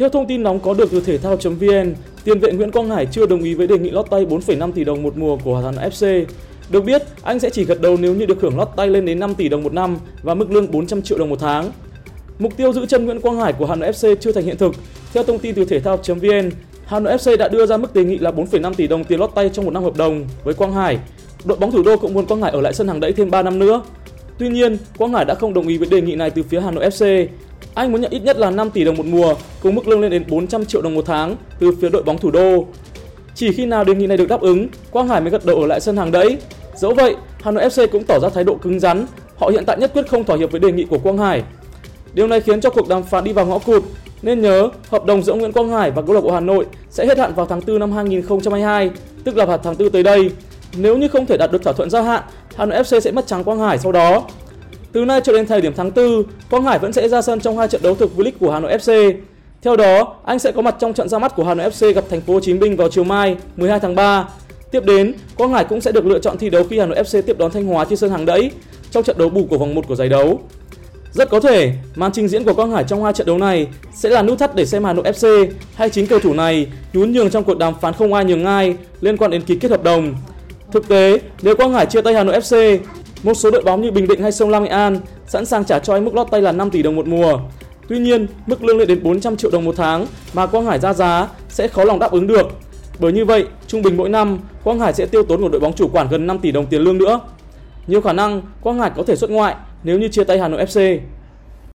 Theo thông tin nóng có được từ thể thao.vn, tiền vệ Nguyễn Quang Hải chưa đồng ý với đề nghị lót tay 4,5 tỷ đồng một mùa của Hà Nội FC. Được biết, anh sẽ chỉ gật đầu nếu như được hưởng lót tay lên đến 5 tỷ đồng một năm và mức lương 400 triệu đồng một tháng. Mục tiêu giữ chân Nguyễn Quang Hải của Hà Nội FC chưa thành hiện thực. Theo thông tin từ thể thao.vn, Hà Nội FC đã đưa ra mức đề nghị là 4,5 tỷ đồng tiền lót tay trong một năm hợp đồng với Quang Hải. Đội bóng thủ đô cũng muốn Quang Hải ở lại sân hàng đẫy thêm 3 năm nữa. Tuy nhiên, Quang Hải đã không đồng ý với đề nghị này từ phía Hà Nội FC. Anh muốn nhận ít nhất là 5 tỷ đồng một mùa, cùng mức lương lên đến 400 triệu đồng một tháng từ phía đội bóng thủ đô. Chỉ khi nào đề nghị này được đáp ứng, Quang Hải mới gật đầu ở lại sân hàng đẫy. Dẫu vậy, Hà Nội FC cũng tỏ ra thái độ cứng rắn. Họ hiện tại nhất quyết không thỏa hiệp với đề nghị của Quang Hải. Điều này khiến cho cuộc đàm phán đi vào ngõ cụt. Nên nhớ, hợp đồng giữa Nguyễn Quang Hải và câu lạc bộ Hà Nội sẽ hết hạn vào tháng 4 năm 2022, tức là vào tháng 4 tới đây. Nếu như không thể đạt được thỏa thuận gia hạn, Hà Nội FC sẽ mất trắng Quang Hải sau đó. Từ nay cho đến thời điểm tháng 4, Quang Hải vẫn sẽ ra sân trong hai trận đấu thuộc V-League của Hà Nội FC. Theo đó, anh sẽ có mặt trong trận ra mắt của Hà Nội FC gặp Thành phố Hồ Chí Minh vào chiều mai, 12 tháng 3. Tiếp đến, Quang Hải cũng sẽ được lựa chọn thi đấu khi Hà Nội FC tiếp đón Thanh Hóa trên sân hàng đẫy trong trận đấu bù của vòng 1 của giải đấu. Rất có thể, màn trình diễn của Quang Hải trong hai trận đấu này sẽ là nút thắt để xem Hà Nội FC hay chính cầu thủ này nhún nhường trong cuộc đàm phán không ai nhường ai liên quan đến ký kết hợp đồng. Thực tế, nếu Quang Hải chia tay Hà Nội FC, một số đội bóng như Bình Định hay Sông Lam Nghệ An sẵn sàng trả cho anh mức lót tay là 5 tỷ đồng một mùa. Tuy nhiên, mức lương lên đến 400 triệu đồng một tháng mà Quang Hải ra giá sẽ khó lòng đáp ứng được. Bởi như vậy, trung bình mỗi năm, Quang Hải sẽ tiêu tốn của đội bóng chủ quản gần 5 tỷ đồng tiền lương nữa. Nhiều khả năng Quang Hải có thể xuất ngoại nếu như chia tay Hà Nội FC.